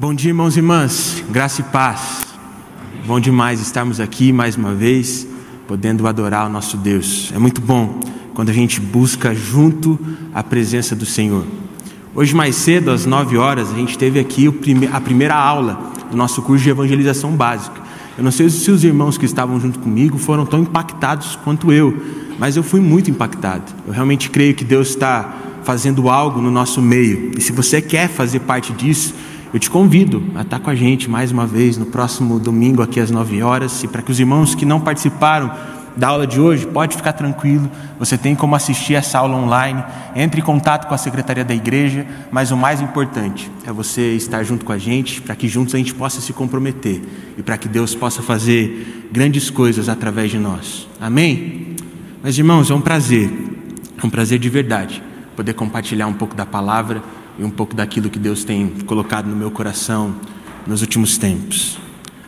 Bom dia, irmãos e irmãs, graça e paz. Bom demais estarmos aqui mais uma vez, podendo adorar o nosso Deus. É muito bom quando a gente busca junto a presença do Senhor. Hoje, mais cedo, às 9 horas, a gente teve aqui a primeira aula do nosso curso de evangelização básica. Eu não sei se os irmãos que estavam junto comigo foram tão impactados quanto eu, mas eu fui muito impactado. Eu realmente creio que Deus está fazendo algo no nosso meio. E se você quer fazer parte disso, eu te convido a estar com a gente mais uma vez no próximo domingo aqui às 9 horas e para que os irmãos que não participaram da aula de hoje, pode ficar tranquilo, você tem como assistir essa aula online, entre em contato com a secretaria da igreja, mas o mais importante é você estar junto com a gente, para que juntos a gente possa se comprometer e para que Deus possa fazer grandes coisas através de nós. Amém? Mas irmãos, é um prazer, é um prazer de verdade poder compartilhar um pouco da palavra e um pouco daquilo que Deus tem colocado no meu coração nos últimos tempos.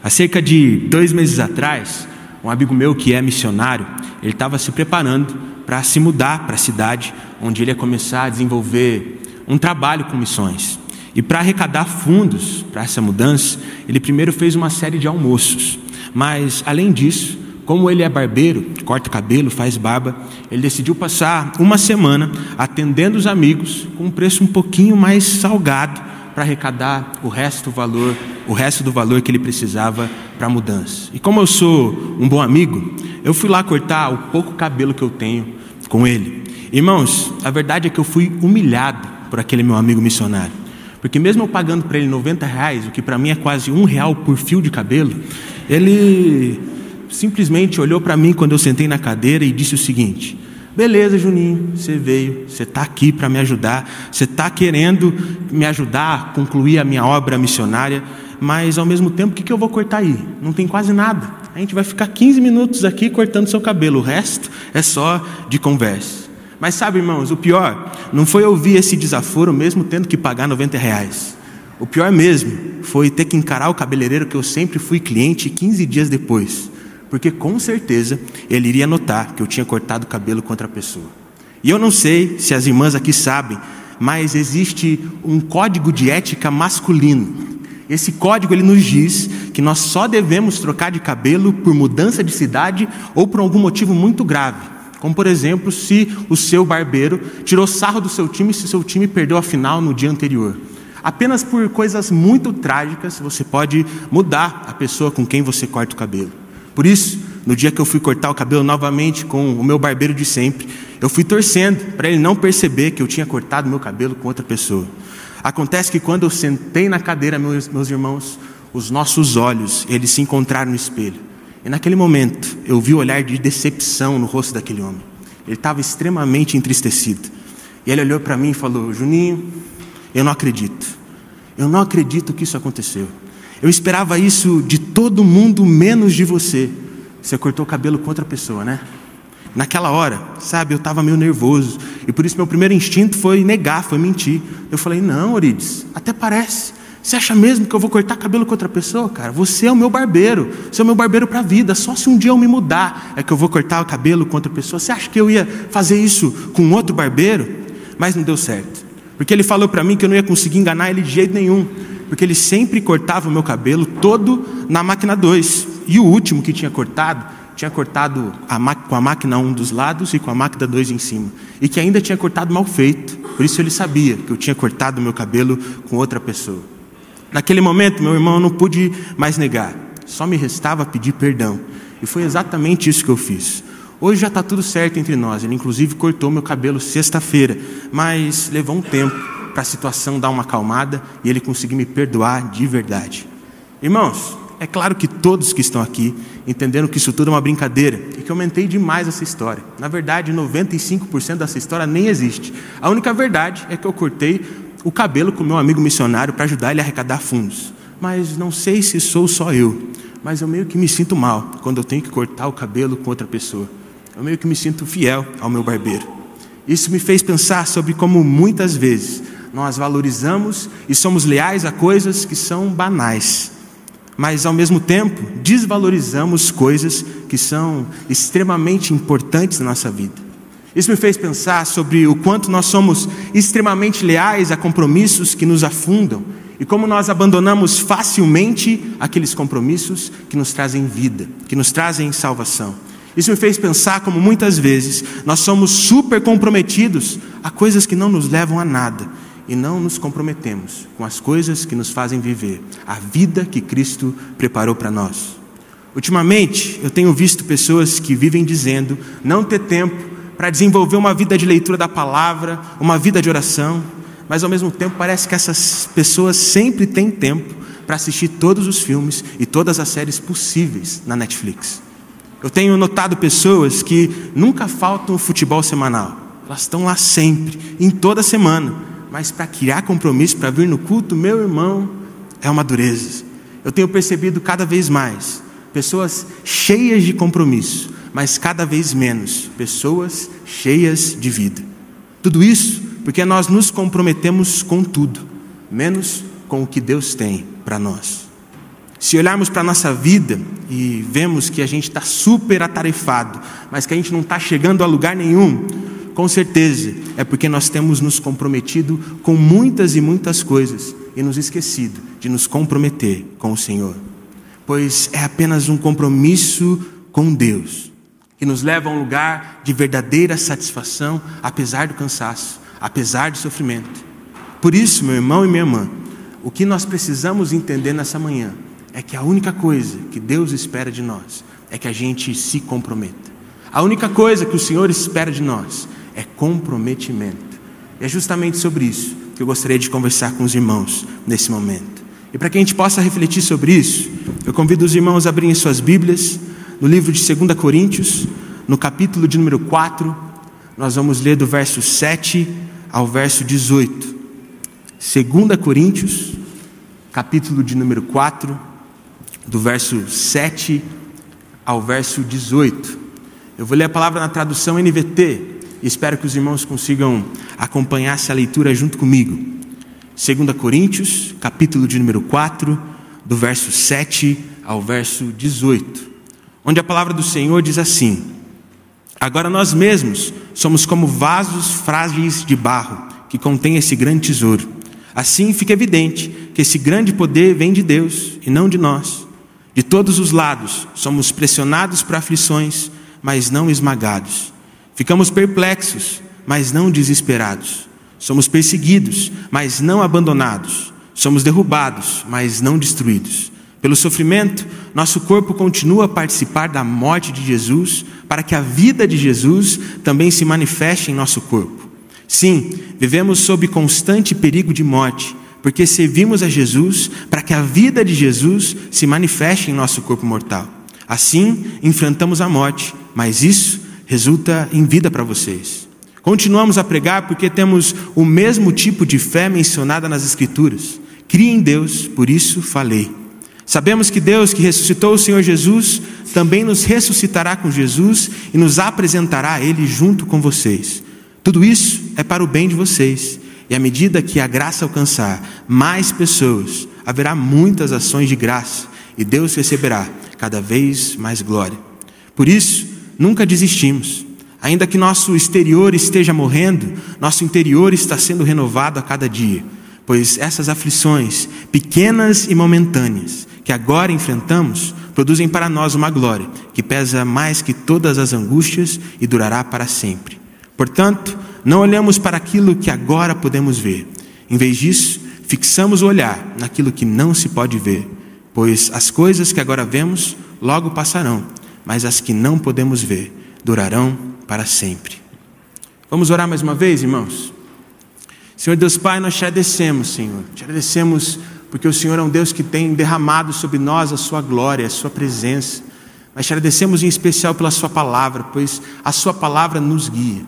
Há cerca de dois meses atrás, um amigo meu que é missionário, ele estava se preparando para se mudar para a cidade onde ele ia começar a desenvolver um trabalho com missões. E para arrecadar fundos para essa mudança, ele primeiro fez uma série de almoços. Mas, além disso, como ele é barbeiro, corta cabelo, faz barba, ele decidiu passar uma semana atendendo os amigos com um preço um pouquinho mais salgado para arrecadar o resto do valor, o resto do valor que ele precisava para a mudança. E como eu sou um bom amigo, eu fui lá cortar o pouco cabelo que eu tenho com ele. Irmãos, a verdade é que eu fui humilhado por aquele meu amigo missionário. Porque mesmo eu pagando para ele 90 reais, o que para mim é quase um real por fio de cabelo, ele simplesmente olhou para mim quando eu sentei na cadeira e disse o seguinte: Beleza, Juninho, você veio, você está aqui para me ajudar, você está querendo me ajudar a concluir a minha obra missionária, mas ao mesmo tempo, o que, que eu vou cortar aí? Não tem quase nada. A gente vai ficar 15 minutos aqui cortando seu cabelo, o resto é só de conversa. Mas sabe, irmãos, o pior não foi ouvir esse desaforo mesmo tendo que pagar 90 reais. O pior mesmo foi ter que encarar o cabeleireiro que eu sempre fui cliente 15 dias depois porque com certeza ele iria notar que eu tinha cortado o cabelo contra a pessoa. E eu não sei se as irmãs aqui sabem, mas existe um código de ética masculino. Esse código ele nos diz que nós só devemos trocar de cabelo por mudança de cidade ou por algum motivo muito grave. Como, por exemplo, se o seu barbeiro tirou sarro do seu time se seu time perdeu a final no dia anterior. Apenas por coisas muito trágicas você pode mudar a pessoa com quem você corta o cabelo. Por isso, no dia que eu fui cortar o cabelo novamente com o meu barbeiro de sempre, eu fui torcendo para ele não perceber que eu tinha cortado meu cabelo com outra pessoa. Acontece que quando eu sentei na cadeira, meus, meus irmãos, os nossos olhos, eles se encontraram no espelho. E naquele momento, eu vi o olhar de decepção no rosto daquele homem. Ele estava extremamente entristecido. E ele olhou para mim e falou: Juninho, eu não acredito. Eu não acredito que isso aconteceu. Eu esperava isso de todo mundo, menos de você. Você cortou o cabelo com outra pessoa, né? Naquela hora, sabe, eu estava meio nervoso. E por isso meu primeiro instinto foi negar, foi mentir. Eu falei: Não, Orides, até parece. Você acha mesmo que eu vou cortar cabelo com outra pessoa, cara? Você é o meu barbeiro. Você é o meu barbeiro para a vida. Só se um dia eu me mudar é que eu vou cortar o cabelo com outra pessoa. Você acha que eu ia fazer isso com outro barbeiro? Mas não deu certo. Porque ele falou para mim que eu não ia conseguir enganar ele de jeito nenhum porque ele sempre cortava o meu cabelo todo na máquina 2. E o último que tinha cortado, tinha cortado a com a máquina 1 um dos lados e com a máquina 2 em cima. E que ainda tinha cortado mal feito. Por isso ele sabia que eu tinha cortado o meu cabelo com outra pessoa. Naquele momento, meu irmão, eu não pude mais negar. Só me restava pedir perdão. E foi exatamente isso que eu fiz. Hoje já está tudo certo entre nós. Ele, inclusive, cortou meu cabelo sexta-feira. Mas levou um tempo para a situação dar uma acalmada e ele conseguir me perdoar de verdade. Irmãos, é claro que todos que estão aqui entenderam que isso tudo é uma brincadeira e que eu aumentei demais essa história. Na verdade, 95% dessa história nem existe. A única verdade é que eu cortei o cabelo com meu amigo missionário para ajudar ele a arrecadar fundos. Mas não sei se sou só eu, mas eu meio que me sinto mal quando eu tenho que cortar o cabelo com outra pessoa. Eu meio que me sinto fiel ao meu barbeiro. Isso me fez pensar sobre como muitas vezes nós valorizamos e somos leais a coisas que são banais, mas ao mesmo tempo desvalorizamos coisas que são extremamente importantes na nossa vida. Isso me fez pensar sobre o quanto nós somos extremamente leais a compromissos que nos afundam e como nós abandonamos facilmente aqueles compromissos que nos trazem vida, que nos trazem salvação. Isso me fez pensar como muitas vezes nós somos super comprometidos a coisas que não nos levam a nada e não nos comprometemos com as coisas que nos fazem viver a vida que Cristo preparou para nós. Ultimamente, eu tenho visto pessoas que vivem dizendo não ter tempo para desenvolver uma vida de leitura da palavra, uma vida de oração, mas ao mesmo tempo parece que essas pessoas sempre têm tempo para assistir todos os filmes e todas as séries possíveis na Netflix. Eu tenho notado pessoas que nunca faltam o futebol semanal, elas estão lá sempre, em toda semana, mas para criar compromisso, para vir no culto, meu irmão, é uma dureza. Eu tenho percebido cada vez mais pessoas cheias de compromisso, mas cada vez menos pessoas cheias de vida. Tudo isso porque nós nos comprometemos com tudo, menos com o que Deus tem para nós. Se olharmos para a nossa vida e vemos que a gente está super atarefado, mas que a gente não está chegando a lugar nenhum, com certeza é porque nós temos nos comprometido com muitas e muitas coisas e nos esquecido de nos comprometer com o Senhor. Pois é apenas um compromisso com Deus que nos leva a um lugar de verdadeira satisfação, apesar do cansaço, apesar do sofrimento. Por isso, meu irmão e minha irmã, o que nós precisamos entender nessa manhã é que a única coisa que Deus espera de nós é que a gente se comprometa. A única coisa que o Senhor espera de nós é comprometimento. E é justamente sobre isso que eu gostaria de conversar com os irmãos nesse momento. E para que a gente possa refletir sobre isso, eu convido os irmãos a abrirem suas Bíblias no livro de 2 Coríntios, no capítulo de número 4, nós vamos ler do verso 7 ao verso 18. 2 Coríntios, capítulo de número 4, do verso 7 ao verso 18. Eu vou ler a palavra na tradução NVT espero que os irmãos consigam acompanhar essa leitura junto comigo. 2 Coríntios, capítulo de número 4, do verso 7 ao verso 18, onde a palavra do Senhor diz assim: Agora nós mesmos somos como vasos frágeis de barro que contém esse grande tesouro. Assim fica evidente que esse grande poder vem de Deus e não de nós. De todos os lados somos pressionados por aflições, mas não esmagados. Ficamos perplexos, mas não desesperados. Somos perseguidos, mas não abandonados. Somos derrubados, mas não destruídos. Pelo sofrimento, nosso corpo continua a participar da morte de Jesus, para que a vida de Jesus também se manifeste em nosso corpo. Sim, vivemos sob constante perigo de morte, porque servimos a Jesus para que a vida de Jesus se manifeste em nosso corpo mortal. Assim, enfrentamos a morte, mas isso resulta em vida para vocês. Continuamos a pregar porque temos o mesmo tipo de fé mencionada nas Escrituras. Crie em Deus, por isso falei. Sabemos que Deus, que ressuscitou o Senhor Jesus, também nos ressuscitará com Jesus e nos apresentará a Ele junto com vocês. Tudo isso é para o bem de vocês e à medida que a graça alcançar mais pessoas, haverá muitas ações de graça e Deus receberá cada vez mais glória. Por isso, nunca desistimos. Ainda que nosso exterior esteja morrendo, nosso interior está sendo renovado a cada dia, pois essas aflições, pequenas e momentâneas, que agora enfrentamos, produzem para nós uma glória que pesa mais que todas as angústias e durará para sempre. Portanto, não olhamos para aquilo que agora podemos ver. Em vez disso, fixamos o olhar naquilo que não se pode ver, pois as coisas que agora vemos logo passarão, mas as que não podemos ver durarão para sempre. Vamos orar mais uma vez, irmãos? Senhor Deus Pai, nós te agradecemos, Senhor. Te agradecemos porque o Senhor é um Deus que tem derramado sobre nós a sua glória, a sua presença. Mas te agradecemos em especial pela sua palavra, pois a sua palavra nos guia.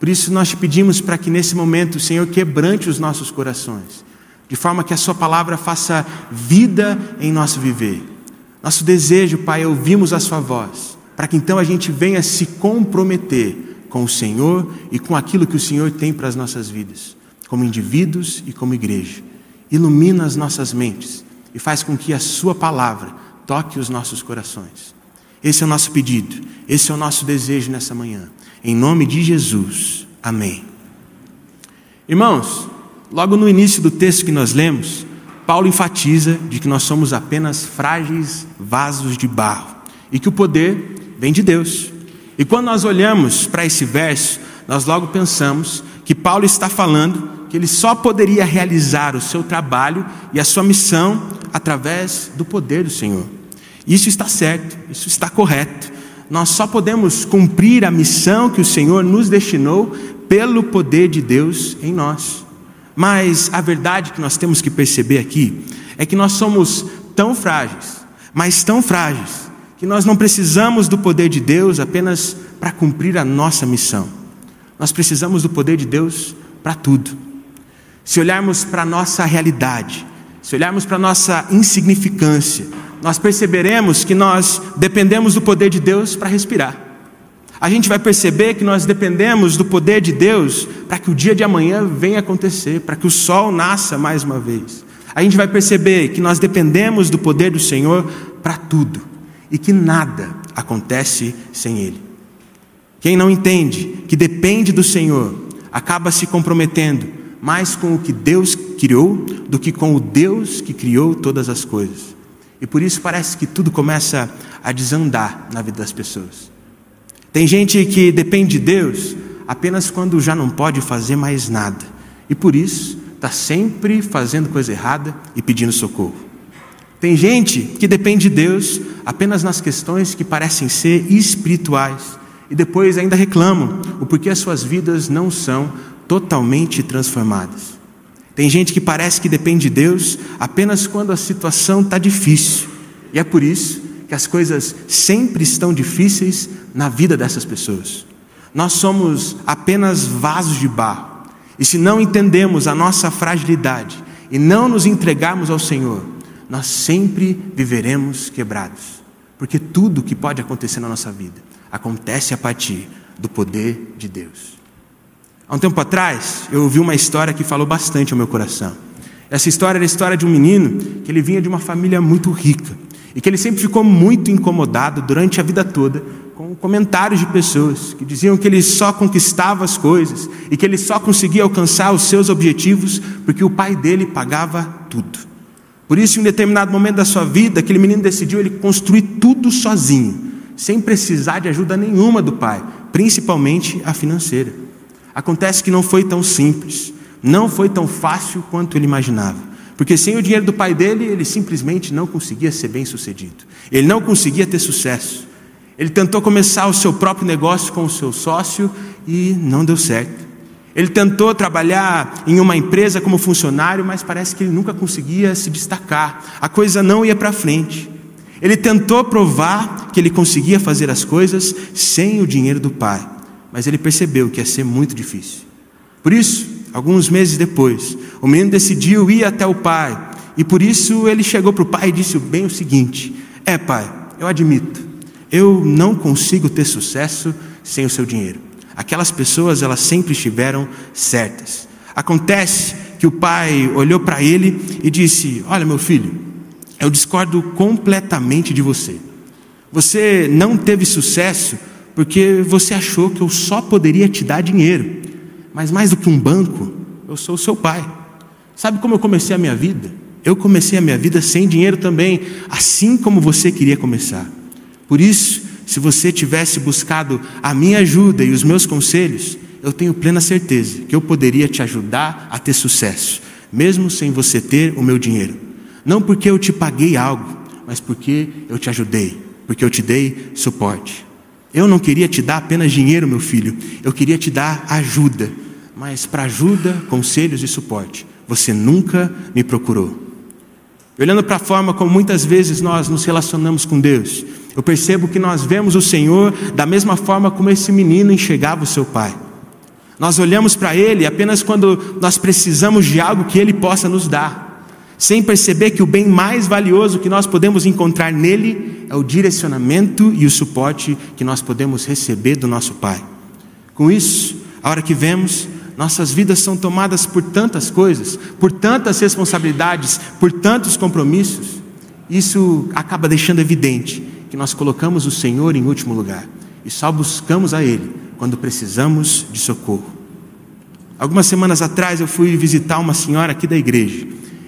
Por isso nós te pedimos para que nesse momento o Senhor quebrante os nossos corações, de forma que a Sua palavra faça vida em nosso viver. Nosso desejo, Pai, é ouvirmos a Sua voz, para que então a gente venha se comprometer com o Senhor e com aquilo que o Senhor tem para as nossas vidas, como indivíduos e como igreja. Ilumina as nossas mentes e faz com que a Sua palavra toque os nossos corações. Esse é o nosso pedido, esse é o nosso desejo nessa manhã. Em nome de Jesus. Amém. Irmãos, logo no início do texto que nós lemos, Paulo enfatiza de que nós somos apenas frágeis vasos de barro e que o poder vem de Deus. E quando nós olhamos para esse verso, nós logo pensamos que Paulo está falando que ele só poderia realizar o seu trabalho e a sua missão através do poder do Senhor. Isso está certo, isso está correto. Nós só podemos cumprir a missão que o Senhor nos destinou pelo poder de Deus em nós. Mas a verdade que nós temos que perceber aqui é que nós somos tão frágeis, mas tão frágeis, que nós não precisamos do poder de Deus apenas para cumprir a nossa missão. Nós precisamos do poder de Deus para tudo. Se olharmos para a nossa realidade, se olharmos para a nossa insignificância, nós perceberemos que nós dependemos do poder de Deus para respirar. A gente vai perceber que nós dependemos do poder de Deus para que o dia de amanhã venha acontecer, para que o sol nasça mais uma vez. A gente vai perceber que nós dependemos do poder do Senhor para tudo e que nada acontece sem Ele. Quem não entende que depende do Senhor acaba se comprometendo mais com o que Deus criou do que com o Deus que criou todas as coisas. E por isso parece que tudo começa a desandar na vida das pessoas. Tem gente que depende de Deus apenas quando já não pode fazer mais nada. E por isso está sempre fazendo coisa errada e pedindo socorro. Tem gente que depende de Deus apenas nas questões que parecem ser espirituais e depois ainda reclamam o porquê as suas vidas não são totalmente transformadas. Tem gente que parece que depende de Deus apenas quando a situação está difícil e é por isso que as coisas sempre estão difíceis na vida dessas pessoas. Nós somos apenas vasos de barro e se não entendemos a nossa fragilidade e não nos entregarmos ao Senhor, nós sempre viveremos quebrados, porque tudo que pode acontecer na nossa vida acontece a partir do poder de Deus. Há um tempo atrás, eu ouvi uma história que falou bastante ao meu coração. Essa história era a história de um menino que ele vinha de uma família muito rica e que ele sempre ficou muito incomodado durante a vida toda com comentários de pessoas que diziam que ele só conquistava as coisas e que ele só conseguia alcançar os seus objetivos porque o pai dele pagava tudo. Por isso, em um determinado momento da sua vida, aquele menino decidiu ele construir tudo sozinho, sem precisar de ajuda nenhuma do pai, principalmente a financeira. Acontece que não foi tão simples, não foi tão fácil quanto ele imaginava. Porque sem o dinheiro do pai dele, ele simplesmente não conseguia ser bem sucedido. Ele não conseguia ter sucesso. Ele tentou começar o seu próprio negócio com o seu sócio e não deu certo. Ele tentou trabalhar em uma empresa como funcionário, mas parece que ele nunca conseguia se destacar. A coisa não ia para frente. Ele tentou provar que ele conseguia fazer as coisas sem o dinheiro do pai, mas ele percebeu que ia ser muito difícil. Por isso, alguns meses depois, o menino decidiu ir até o pai, e por isso ele chegou para o pai e disse bem o seguinte: É, pai, eu admito, eu não consigo ter sucesso sem o seu dinheiro. Aquelas pessoas, elas sempre estiveram certas. Acontece que o pai olhou para ele e disse: Olha, meu filho, eu discordo completamente de você. Você não teve sucesso porque você achou que eu só poderia te dar dinheiro. Mas mais do que um banco, eu sou o seu pai. Sabe como eu comecei a minha vida? Eu comecei a minha vida sem dinheiro também, assim como você queria começar. Por isso, se você tivesse buscado a minha ajuda e os meus conselhos, eu tenho plena certeza que eu poderia te ajudar a ter sucesso, mesmo sem você ter o meu dinheiro. Não porque eu te paguei algo, mas porque eu te ajudei, porque eu te dei suporte. Eu não queria te dar apenas dinheiro, meu filho, eu queria te dar ajuda, mas para ajuda, conselhos e suporte, você nunca me procurou. Olhando para a forma como muitas vezes nós nos relacionamos com Deus, eu percebo que nós vemos o Senhor da mesma forma como esse menino enxergava o seu pai. Nós olhamos para Ele apenas quando nós precisamos de algo que Ele possa nos dar, sem perceber que o bem mais valioso que nós podemos encontrar nele é o direcionamento e o suporte que nós podemos receber do nosso Pai. Com isso, a hora que vemos, nossas vidas são tomadas por tantas coisas, por tantas responsabilidades, por tantos compromissos, isso acaba deixando evidente que nós colocamos o Senhor em último lugar e só buscamos a Ele quando precisamos de socorro. Algumas semanas atrás eu fui visitar uma senhora aqui da igreja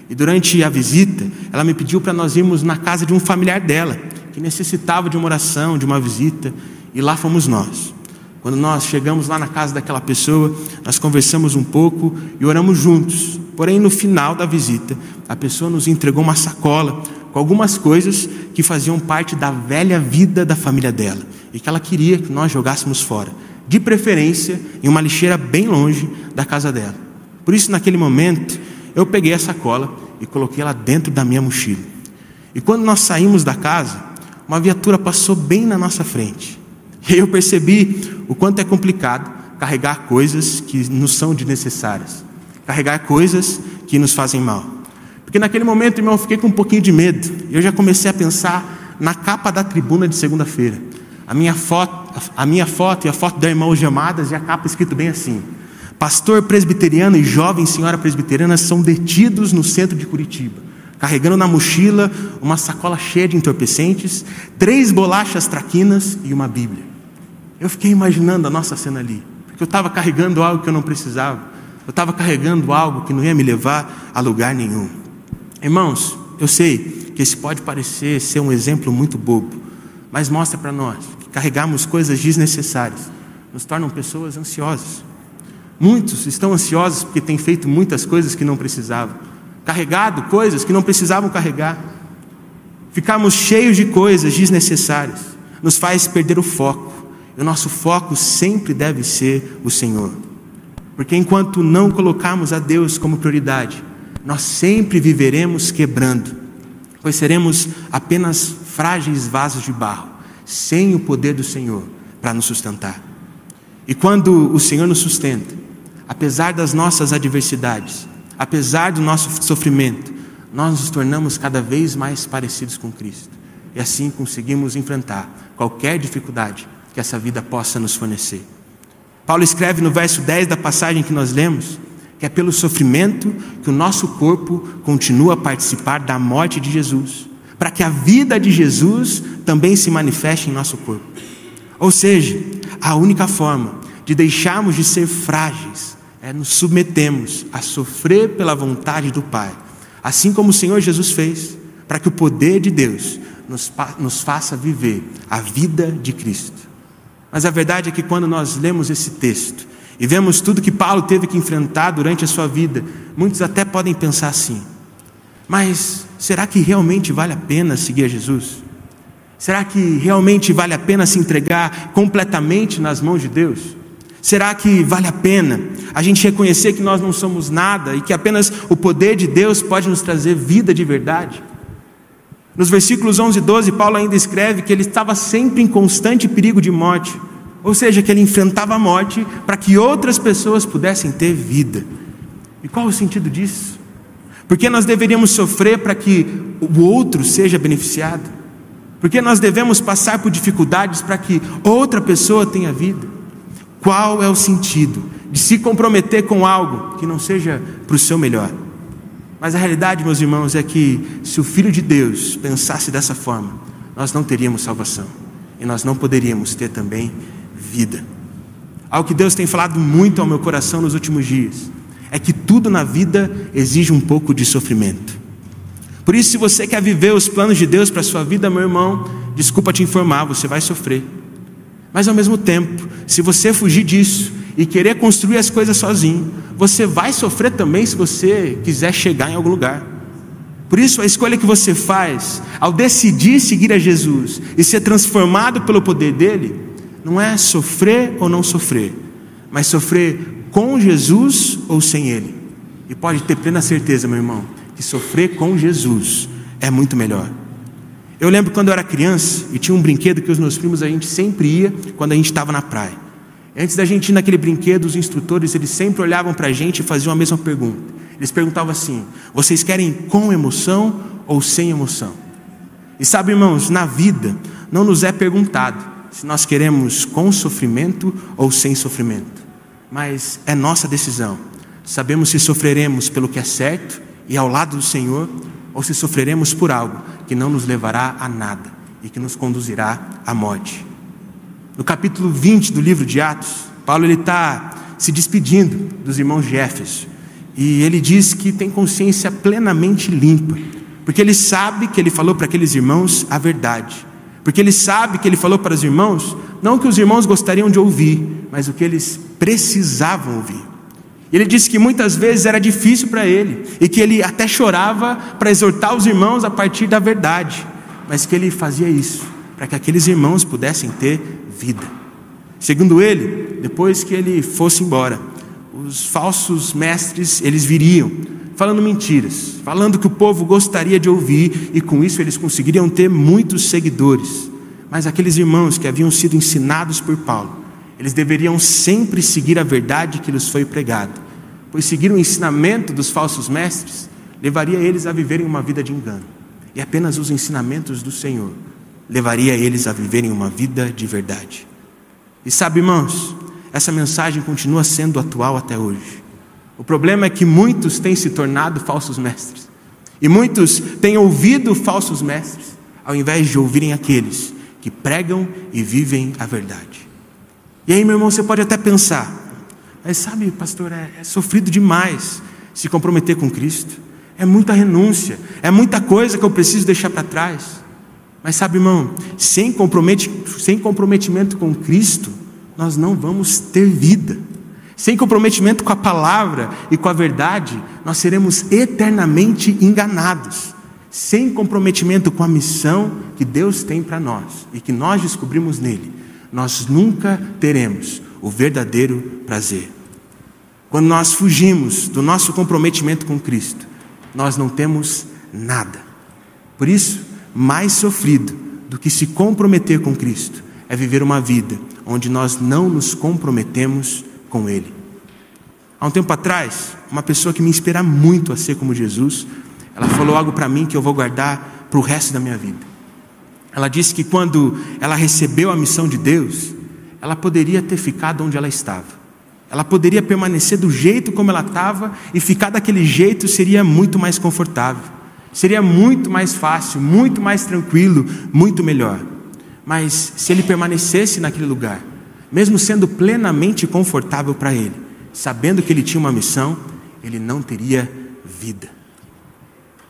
E durante a visita, ela me pediu para nós irmos na casa de um familiar dela, que necessitava de uma oração, de uma visita, e lá fomos nós. Quando nós chegamos lá na casa daquela pessoa, nós conversamos um pouco e oramos juntos. Porém, no final da visita, a pessoa nos entregou uma sacola com algumas coisas que faziam parte da velha vida da família dela e que ela queria que nós jogássemos fora, de preferência em uma lixeira bem longe da casa dela. Por isso, naquele momento, eu peguei a sacola e coloquei ela dentro da minha mochila. E quando nós saímos da casa, uma viatura passou bem na nossa frente. E eu percebi o quanto é complicado carregar coisas que nos são desnecessárias, carregar coisas que nos fazem mal. Porque naquele momento, irmão, eu fiquei com um pouquinho de medo. Eu já comecei a pensar na capa da tribuna de segunda-feira. A minha foto, a minha foto e a foto da irmã algemadas e a capa escrito bem assim: Pastor presbiteriano e jovem senhora presbiteriana são detidos no centro de Curitiba, carregando na mochila uma sacola cheia de entorpecentes, três bolachas traquinas e uma Bíblia. Eu fiquei imaginando a nossa cena ali, porque eu estava carregando algo que eu não precisava, eu estava carregando algo que não ia me levar a lugar nenhum. Irmãos, eu sei que esse pode parecer ser um exemplo muito bobo, mas mostra para nós que carregarmos coisas desnecessárias nos tornam pessoas ansiosas. Muitos estão ansiosos porque têm feito muitas coisas que não precisavam, carregado coisas que não precisavam carregar. Ficarmos cheios de coisas desnecessárias nos faz perder o foco. E o nosso foco sempre deve ser o Senhor. Porque enquanto não colocarmos a Deus como prioridade, nós sempre viveremos quebrando, pois seremos apenas frágeis vasos de barro, sem o poder do Senhor para nos sustentar. E quando o Senhor nos sustenta, apesar das nossas adversidades, apesar do nosso sofrimento, nós nos tornamos cada vez mais parecidos com Cristo. E assim conseguimos enfrentar qualquer dificuldade que essa vida possa nos fornecer. Paulo escreve no verso 10 da passagem que nós lemos que é pelo sofrimento que o nosso corpo continua a participar da morte de Jesus, para que a vida de Jesus também se manifeste em nosso corpo. Ou seja, a única forma de deixarmos de ser frágeis é nos submetemos a sofrer pela vontade do Pai, assim como o Senhor Jesus fez, para que o poder de Deus nos, nos faça viver a vida de Cristo. Mas a verdade é que quando nós lemos esse texto e vemos tudo que Paulo teve que enfrentar durante a sua vida, muitos até podem pensar assim: mas será que realmente vale a pena seguir a Jesus? Será que realmente vale a pena se entregar completamente nas mãos de Deus? Será que vale a pena a gente reconhecer que nós não somos nada e que apenas o poder de Deus pode nos trazer vida de verdade? Nos versículos 11 e 12, Paulo ainda escreve que ele estava sempre em constante perigo de morte, ou seja, que ele enfrentava a morte para que outras pessoas pudessem ter vida. E qual o sentido disso? Porque nós deveríamos sofrer para que o outro seja beneficiado? Porque nós devemos passar por dificuldades para que outra pessoa tenha vida? Qual é o sentido de se comprometer com algo que não seja para o seu melhor? Mas a realidade, meus irmãos, é que se o Filho de Deus pensasse dessa forma, nós não teríamos salvação e nós não poderíamos ter também vida. Algo que Deus tem falado muito ao meu coração nos últimos dias é que tudo na vida exige um pouco de sofrimento. Por isso, se você quer viver os planos de Deus para a sua vida, meu irmão, desculpa te informar, você vai sofrer. Mas ao mesmo tempo, se você fugir disso e querer construir as coisas sozinho, você vai sofrer também se você quiser chegar em algum lugar. Por isso, a escolha que você faz ao decidir seguir a Jesus e ser transformado pelo poder dele, não é sofrer ou não sofrer, mas sofrer com Jesus ou sem ele. E pode ter plena certeza, meu irmão, que sofrer com Jesus é muito melhor. Eu lembro quando eu era criança e tinha um brinquedo que os meus primos a gente sempre ia quando a gente estava na praia. Antes da gente ir naquele brinquedo, os instrutores eles sempre olhavam para a gente e faziam a mesma pergunta. Eles perguntavam assim: vocês querem com emoção ou sem emoção? E sabe, irmãos, na vida não nos é perguntado se nós queremos com sofrimento ou sem sofrimento, mas é nossa decisão. Sabemos se sofreremos pelo que é certo e ao lado do Senhor, ou se sofreremos por algo que não nos levará a nada e que nos conduzirá à morte. No capítulo 20 do livro de Atos, Paulo está se despedindo dos irmãos de Éfeso, E ele diz que tem consciência plenamente limpa, porque ele sabe que ele falou para aqueles irmãos a verdade. Porque ele sabe que ele falou para os irmãos, não o que os irmãos gostariam de ouvir, mas o que eles precisavam ouvir. Ele disse que muitas vezes era difícil para ele e que ele até chorava para exortar os irmãos a partir da verdade, mas que ele fazia isso para que aqueles irmãos pudessem ter vida. Segundo ele, depois que ele fosse embora, os falsos mestres eles viriam falando mentiras, falando que o povo gostaria de ouvir e com isso eles conseguiriam ter muitos seguidores. Mas aqueles irmãos que haviam sido ensinados por Paulo eles deveriam sempre seguir a verdade que lhes foi pregada, pois seguir o ensinamento dos falsos mestres levaria eles a viverem uma vida de engano, e apenas os ensinamentos do Senhor levaria eles a viverem uma vida de verdade. E sabe, irmãos, essa mensagem continua sendo atual até hoje. O problema é que muitos têm se tornado falsos mestres, e muitos têm ouvido falsos mestres, ao invés de ouvirem aqueles que pregam e vivem a verdade. E aí, meu irmão, você pode até pensar, mas sabe, pastor, é, é sofrido demais se comprometer com Cristo. É muita renúncia, é muita coisa que eu preciso deixar para trás. Mas sabe, irmão, sem, sem comprometimento com Cristo, nós não vamos ter vida. Sem comprometimento com a palavra e com a verdade, nós seremos eternamente enganados. Sem comprometimento com a missão que Deus tem para nós e que nós descobrimos nele, nós nunca teremos o verdadeiro prazer. Quando nós fugimos do nosso comprometimento com Cristo, nós não temos nada. Por isso, mais sofrido do que se comprometer com Cristo é viver uma vida onde nós não nos comprometemos com Ele. Há um tempo atrás, uma pessoa que me inspira muito a ser como Jesus, ela falou algo para mim que eu vou guardar para o resto da minha vida. Ela disse que quando ela recebeu a missão de Deus, ela poderia ter ficado onde ela estava. Ela poderia permanecer do jeito como ela estava e ficar daquele jeito seria muito mais confortável. Seria muito mais fácil, muito mais tranquilo, muito melhor. Mas se ele permanecesse naquele lugar, mesmo sendo plenamente confortável para ele, sabendo que ele tinha uma missão, ele não teria vida.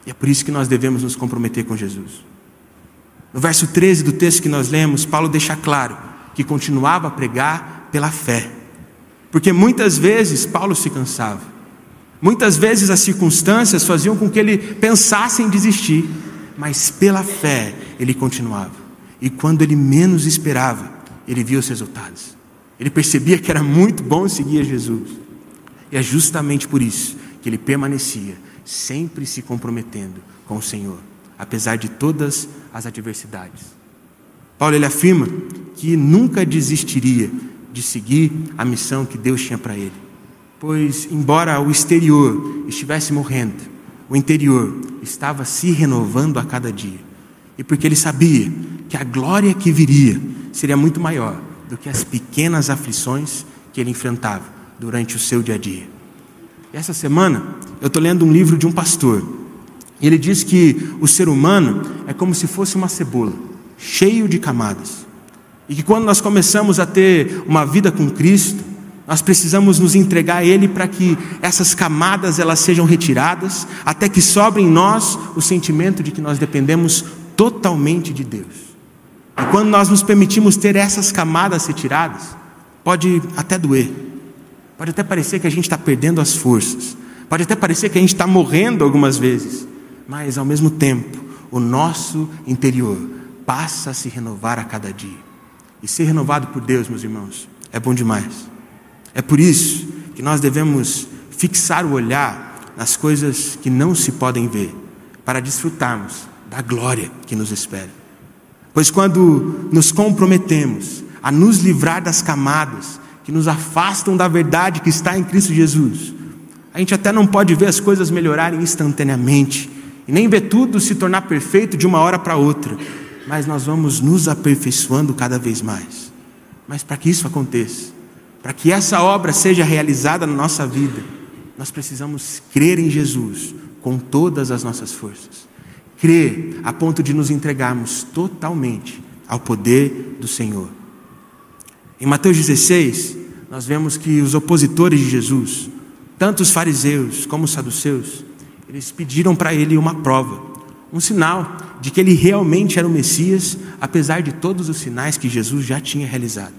E é por isso que nós devemos nos comprometer com Jesus. No verso 13 do texto que nós lemos, Paulo deixa claro que continuava a pregar pela fé. Porque muitas vezes Paulo se cansava. Muitas vezes as circunstâncias faziam com que ele pensasse em desistir, mas pela fé ele continuava. E quando ele menos esperava, ele via os resultados. Ele percebia que era muito bom seguir Jesus. E é justamente por isso que ele permanecia, sempre se comprometendo com o Senhor apesar de todas as adversidades. Paulo ele afirma que nunca desistiria de seguir a missão que Deus tinha para ele, pois, embora o exterior estivesse morrendo, o interior estava se renovando a cada dia, e porque ele sabia que a glória que viria seria muito maior do que as pequenas aflições que ele enfrentava durante o seu dia a dia. Essa semana eu estou lendo um livro de um pastor e ele diz que o ser humano é como se fosse uma cebola, cheio de camadas. E que quando nós começamos a ter uma vida com Cristo, nós precisamos nos entregar a Ele para que essas camadas elas sejam retiradas, até que sobre em nós o sentimento de que nós dependemos totalmente de Deus. E quando nós nos permitimos ter essas camadas retiradas, pode até doer, pode até parecer que a gente está perdendo as forças, pode até parecer que a gente está morrendo algumas vezes, mas ao mesmo tempo, o nosso interior passa a se renovar a cada dia. E ser renovado por Deus, meus irmãos, é bom demais. É por isso que nós devemos fixar o olhar nas coisas que não se podem ver, para desfrutarmos da glória que nos espera. Pois quando nos comprometemos a nos livrar das camadas que nos afastam da verdade que está em Cristo Jesus, a gente até não pode ver as coisas melhorarem instantaneamente, e nem ver tudo se tornar perfeito de uma hora para outra, mas nós vamos nos aperfeiçoando cada vez mais. Mas para que isso aconteça, para que essa obra seja realizada na nossa vida, nós precisamos crer em Jesus com todas as nossas forças. Crer a ponto de nos entregarmos totalmente ao poder do Senhor. Em Mateus 16, nós vemos que os opositores de Jesus tanto os fariseus como os saduceus, eles pediram para ele uma prova, um sinal de que ele realmente era o Messias, apesar de todos os sinais que Jesus já tinha realizado.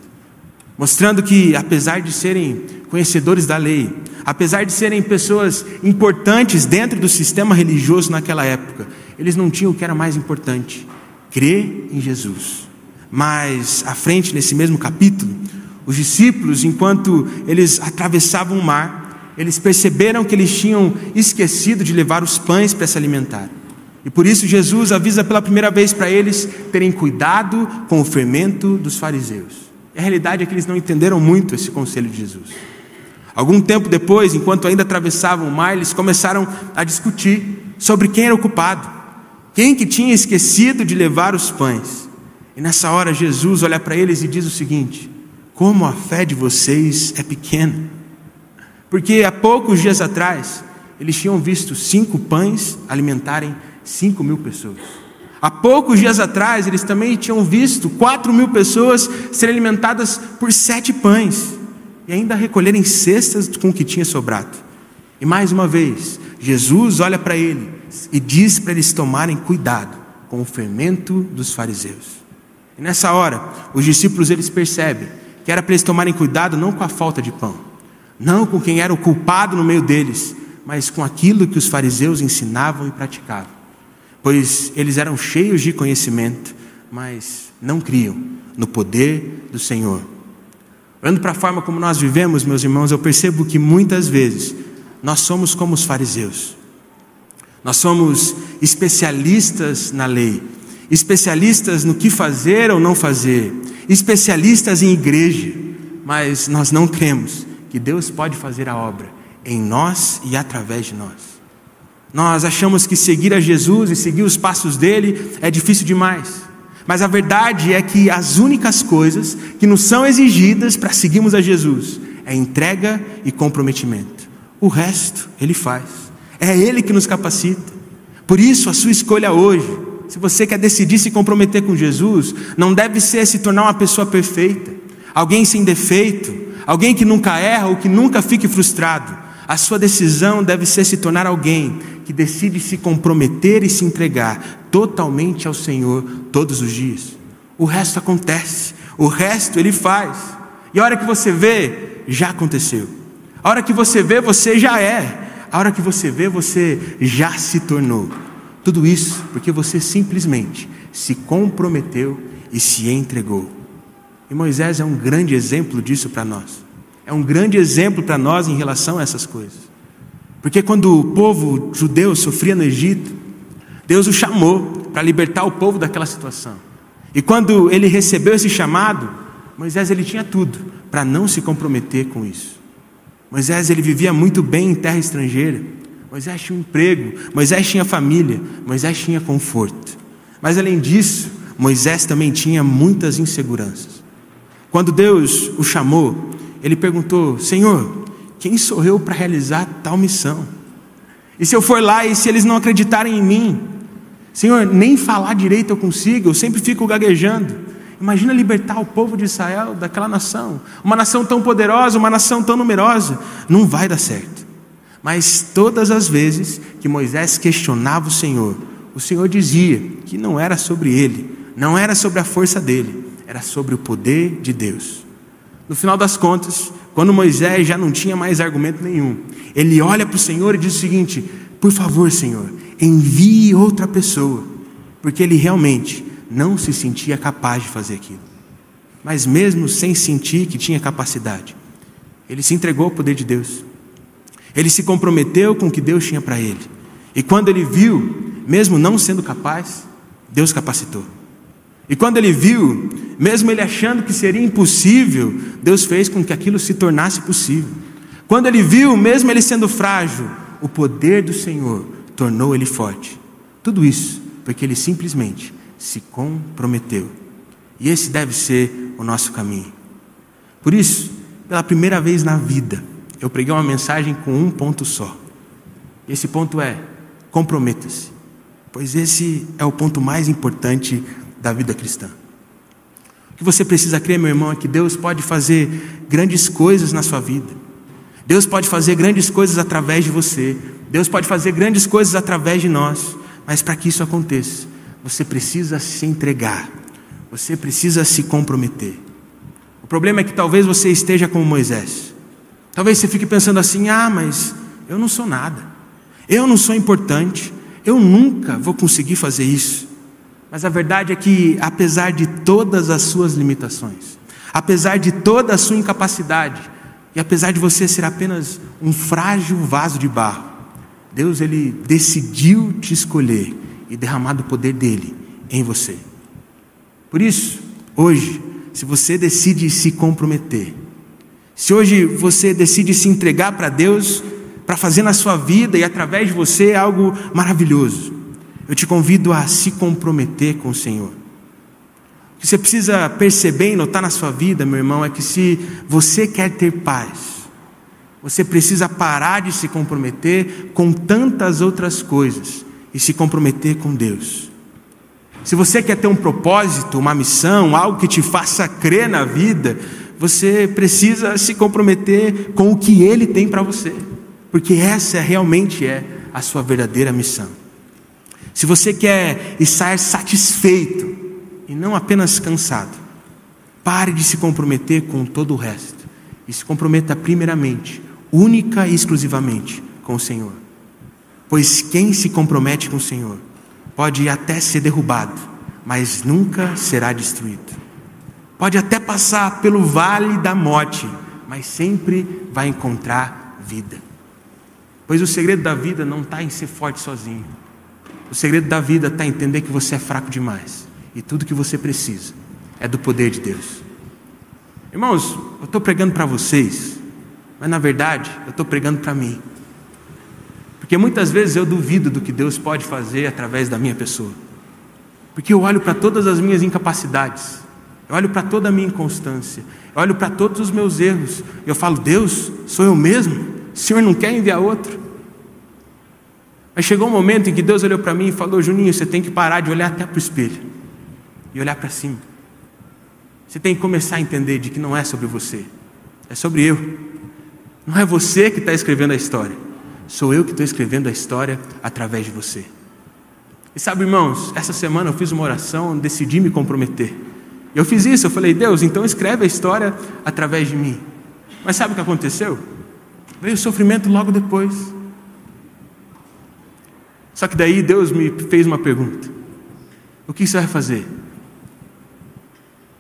Mostrando que, apesar de serem conhecedores da lei, apesar de serem pessoas importantes dentro do sistema religioso naquela época, eles não tinham o que era mais importante: crer em Jesus. Mas, à frente, nesse mesmo capítulo, os discípulos, enquanto eles atravessavam o mar, eles perceberam que eles tinham esquecido de levar os pães para se alimentar. E por isso Jesus avisa pela primeira vez para eles terem cuidado com o fermento dos fariseus. E a realidade é que eles não entenderam muito esse conselho de Jesus. Algum tempo depois, enquanto ainda atravessavam o mar, eles começaram a discutir sobre quem era o culpado, quem que tinha esquecido de levar os pães. E nessa hora Jesus olha para eles e diz o seguinte: Como a fé de vocês é pequena. Porque há poucos dias atrás, eles tinham visto cinco pães alimentarem cinco mil pessoas. Há poucos dias atrás, eles também tinham visto quatro mil pessoas serem alimentadas por sete pães e ainda recolherem cestas com o que tinha sobrado. E mais uma vez, Jesus olha para eles e diz para eles tomarem cuidado com o fermento dos fariseus. E nessa hora, os discípulos eles percebem que era para eles tomarem cuidado não com a falta de pão, não com quem era o culpado no meio deles, mas com aquilo que os fariseus ensinavam e praticavam pois eles eram cheios de conhecimento, mas não criam no poder do Senhor. Olhando para a forma como nós vivemos, meus irmãos, eu percebo que muitas vezes nós somos como os fariseus. Nós somos especialistas na lei, especialistas no que fazer ou não fazer, especialistas em igreja, mas nós não cremos que Deus pode fazer a obra em nós e através de nós. Nós achamos que seguir a Jesus e seguir os passos dele é difícil demais. Mas a verdade é que as únicas coisas que nos são exigidas para seguirmos a Jesus é entrega e comprometimento. O resto ele faz. É ele que nos capacita. Por isso, a sua escolha hoje, se você quer decidir se comprometer com Jesus, não deve ser se tornar uma pessoa perfeita, alguém sem defeito, alguém que nunca erra ou que nunca fique frustrado. A sua decisão deve ser se tornar alguém que decide se comprometer e se entregar totalmente ao Senhor todos os dias. O resto acontece, o resto ele faz. E a hora que você vê, já aconteceu. A hora que você vê, você já é. A hora que você vê, você já se tornou. Tudo isso porque você simplesmente se comprometeu e se entregou. E Moisés é um grande exemplo disso para nós. É um grande exemplo para nós em relação a essas coisas. Porque quando o povo judeu sofria no Egito, Deus o chamou para libertar o povo daquela situação. E quando ele recebeu esse chamado, Moisés ele tinha tudo para não se comprometer com isso. Moisés ele vivia muito bem em terra estrangeira. Moisés tinha um emprego, Moisés tinha família, Moisés tinha conforto. Mas além disso, Moisés também tinha muitas inseguranças. Quando Deus o chamou, ele perguntou: Senhor, quem sou eu para realizar tal missão? E se eu for lá e se eles não acreditarem em mim? Senhor, nem falar direito eu consigo, eu sempre fico gaguejando. Imagina libertar o povo de Israel daquela nação, uma nação tão poderosa, uma nação tão numerosa. Não vai dar certo. Mas todas as vezes que Moisés questionava o Senhor, o Senhor dizia que não era sobre ele, não era sobre a força dele, era sobre o poder de Deus. No final das contas, quando Moisés já não tinha mais argumento nenhum, ele olha para o Senhor e diz o seguinte: Por favor, Senhor, envie outra pessoa, porque ele realmente não se sentia capaz de fazer aquilo. Mas mesmo sem sentir que tinha capacidade, ele se entregou ao poder de Deus. Ele se comprometeu com o que Deus tinha para ele. E quando ele viu, mesmo não sendo capaz, Deus capacitou. E quando ele viu, mesmo ele achando que seria impossível, Deus fez com que aquilo se tornasse possível. Quando ele viu, mesmo ele sendo frágil, o poder do Senhor tornou ele forte. Tudo isso porque ele simplesmente se comprometeu. E esse deve ser o nosso caminho. Por isso, pela primeira vez na vida, eu preguei uma mensagem com um ponto só. Esse ponto é: comprometa-se, pois esse é o ponto mais importante da vida cristã. O que você precisa crer, meu irmão, é que Deus pode fazer grandes coisas na sua vida. Deus pode fazer grandes coisas através de você. Deus pode fazer grandes coisas através de nós. Mas para que isso aconteça, você precisa se entregar. Você precisa se comprometer. O problema é que talvez você esteja como Moisés. Talvez você fique pensando assim: ah, mas eu não sou nada. Eu não sou importante. Eu nunca vou conseguir fazer isso. Mas a verdade é que, apesar de todas as suas limitações, apesar de toda a sua incapacidade, e apesar de você ser apenas um frágil vaso de barro, Deus ele decidiu te escolher e derramar o poder dele em você. Por isso, hoje, se você decide se comprometer, se hoje você decide se entregar para Deus, para fazer na sua vida e através de você algo maravilhoso, eu te convido a se comprometer com o Senhor. O que você precisa perceber e notar na sua vida, meu irmão, é que se você quer ter paz, você precisa parar de se comprometer com tantas outras coisas e se comprometer com Deus. Se você quer ter um propósito, uma missão, algo que te faça crer na vida, você precisa se comprometer com o que Ele tem para você, porque essa realmente é a sua verdadeira missão. Se você quer estar satisfeito e não apenas cansado, pare de se comprometer com todo o resto e se comprometa primeiramente, única e exclusivamente com o Senhor. Pois quem se compromete com o Senhor pode até ser derrubado, mas nunca será destruído. Pode até passar pelo vale da morte, mas sempre vai encontrar vida. Pois o segredo da vida não está em ser forte sozinho. O segredo da vida está entender que você é fraco demais. E tudo que você precisa é do poder de Deus. Irmãos, eu estou pregando para vocês, mas na verdade eu estou pregando para mim. Porque muitas vezes eu duvido do que Deus pode fazer através da minha pessoa. Porque eu olho para todas as minhas incapacidades, eu olho para toda a minha inconstância, eu olho para todos os meus erros, e eu falo: Deus, sou eu mesmo? O Senhor não quer enviar outro? Mas chegou um momento em que Deus olhou para mim e falou: Juninho, você tem que parar de olhar até para o espelho e olhar para cima. Você tem que começar a entender de que não é sobre você, é sobre eu. Não é você que está escrevendo a história. Sou eu que estou escrevendo a história através de você. E sabe, irmãos, essa semana eu fiz uma oração, decidi me comprometer. Eu fiz isso, eu falei, Deus, então escreve a história através de mim. Mas sabe o que aconteceu? Veio o sofrimento logo depois. Só que daí Deus me fez uma pergunta: O que você vai fazer?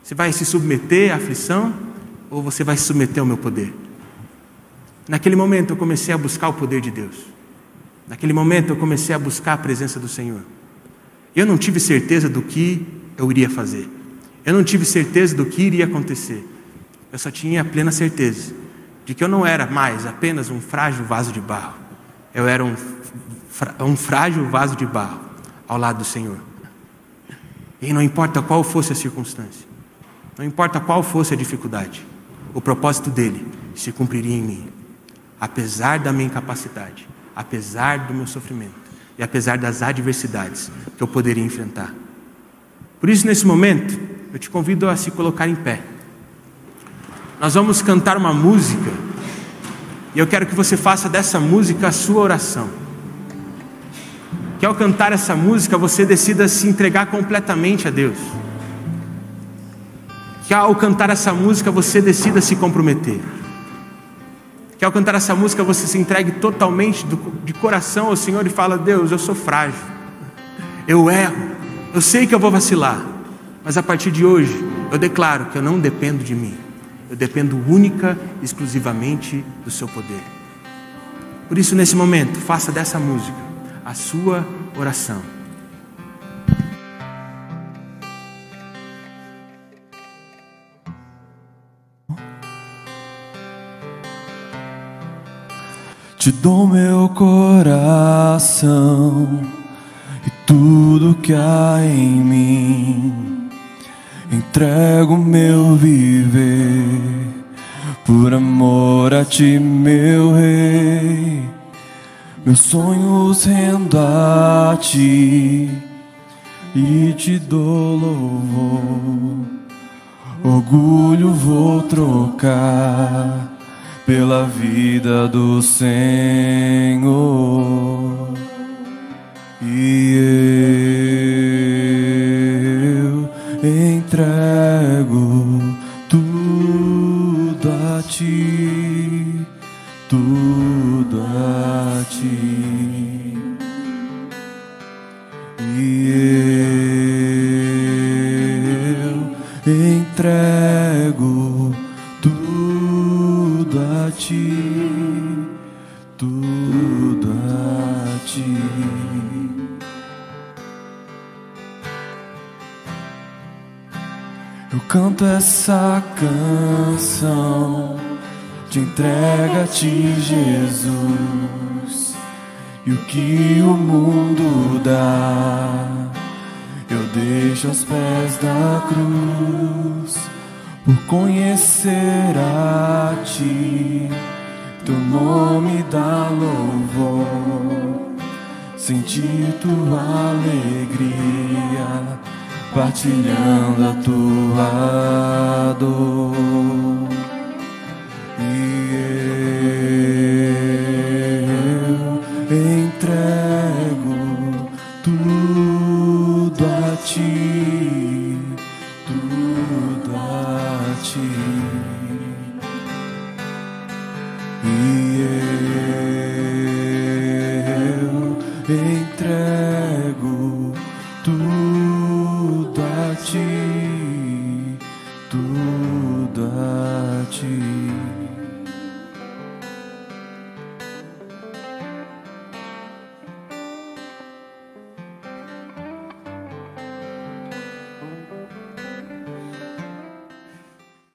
Você vai se submeter à aflição ou você vai se submeter ao meu poder? Naquele momento eu comecei a buscar o poder de Deus. Naquele momento eu comecei a buscar a presença do Senhor. Eu não tive certeza do que eu iria fazer. Eu não tive certeza do que iria acontecer. Eu só tinha plena certeza de que eu não era mais apenas um frágil vaso de barro. Eu era um, um frágil vaso de barro ao lado do Senhor. E não importa qual fosse a circunstância, não importa qual fosse a dificuldade, o propósito dele se cumpriria em mim apesar da minha incapacidade, apesar do meu sofrimento e apesar das adversidades que eu poderia enfrentar. Por isso, nesse momento, eu te convido a se colocar em pé. Nós vamos cantar uma música e eu quero que você faça dessa música a sua oração. Que ao cantar essa música você decida se entregar completamente a Deus. Que ao cantar essa música você decida se comprometer. Que ao cantar essa música você se entregue totalmente de coração ao Senhor e fala: Deus, eu sou frágil, eu erro, eu sei que eu vou vacilar, mas a partir de hoje eu declaro que eu não dependo de mim, eu dependo única e exclusivamente do Seu poder. Por isso, nesse momento, faça dessa música a sua oração. Te dou meu coração e tudo que há em mim. Entrego meu viver por amor a ti, meu rei. Meus sonhos rendo a ti e te dou louvor. Orgulho vou trocar pela vida do Senhor. E eu entrego tudo a ti, tudo entrego tudo a ti, tudo a ti. Eu canto essa canção de entrega a ti, Jesus. E o que o mundo dá, deixo aos pés da cruz, por conhecer a ti, teu nome dá louvor, sentir tua alegria, partilhando a tua dor.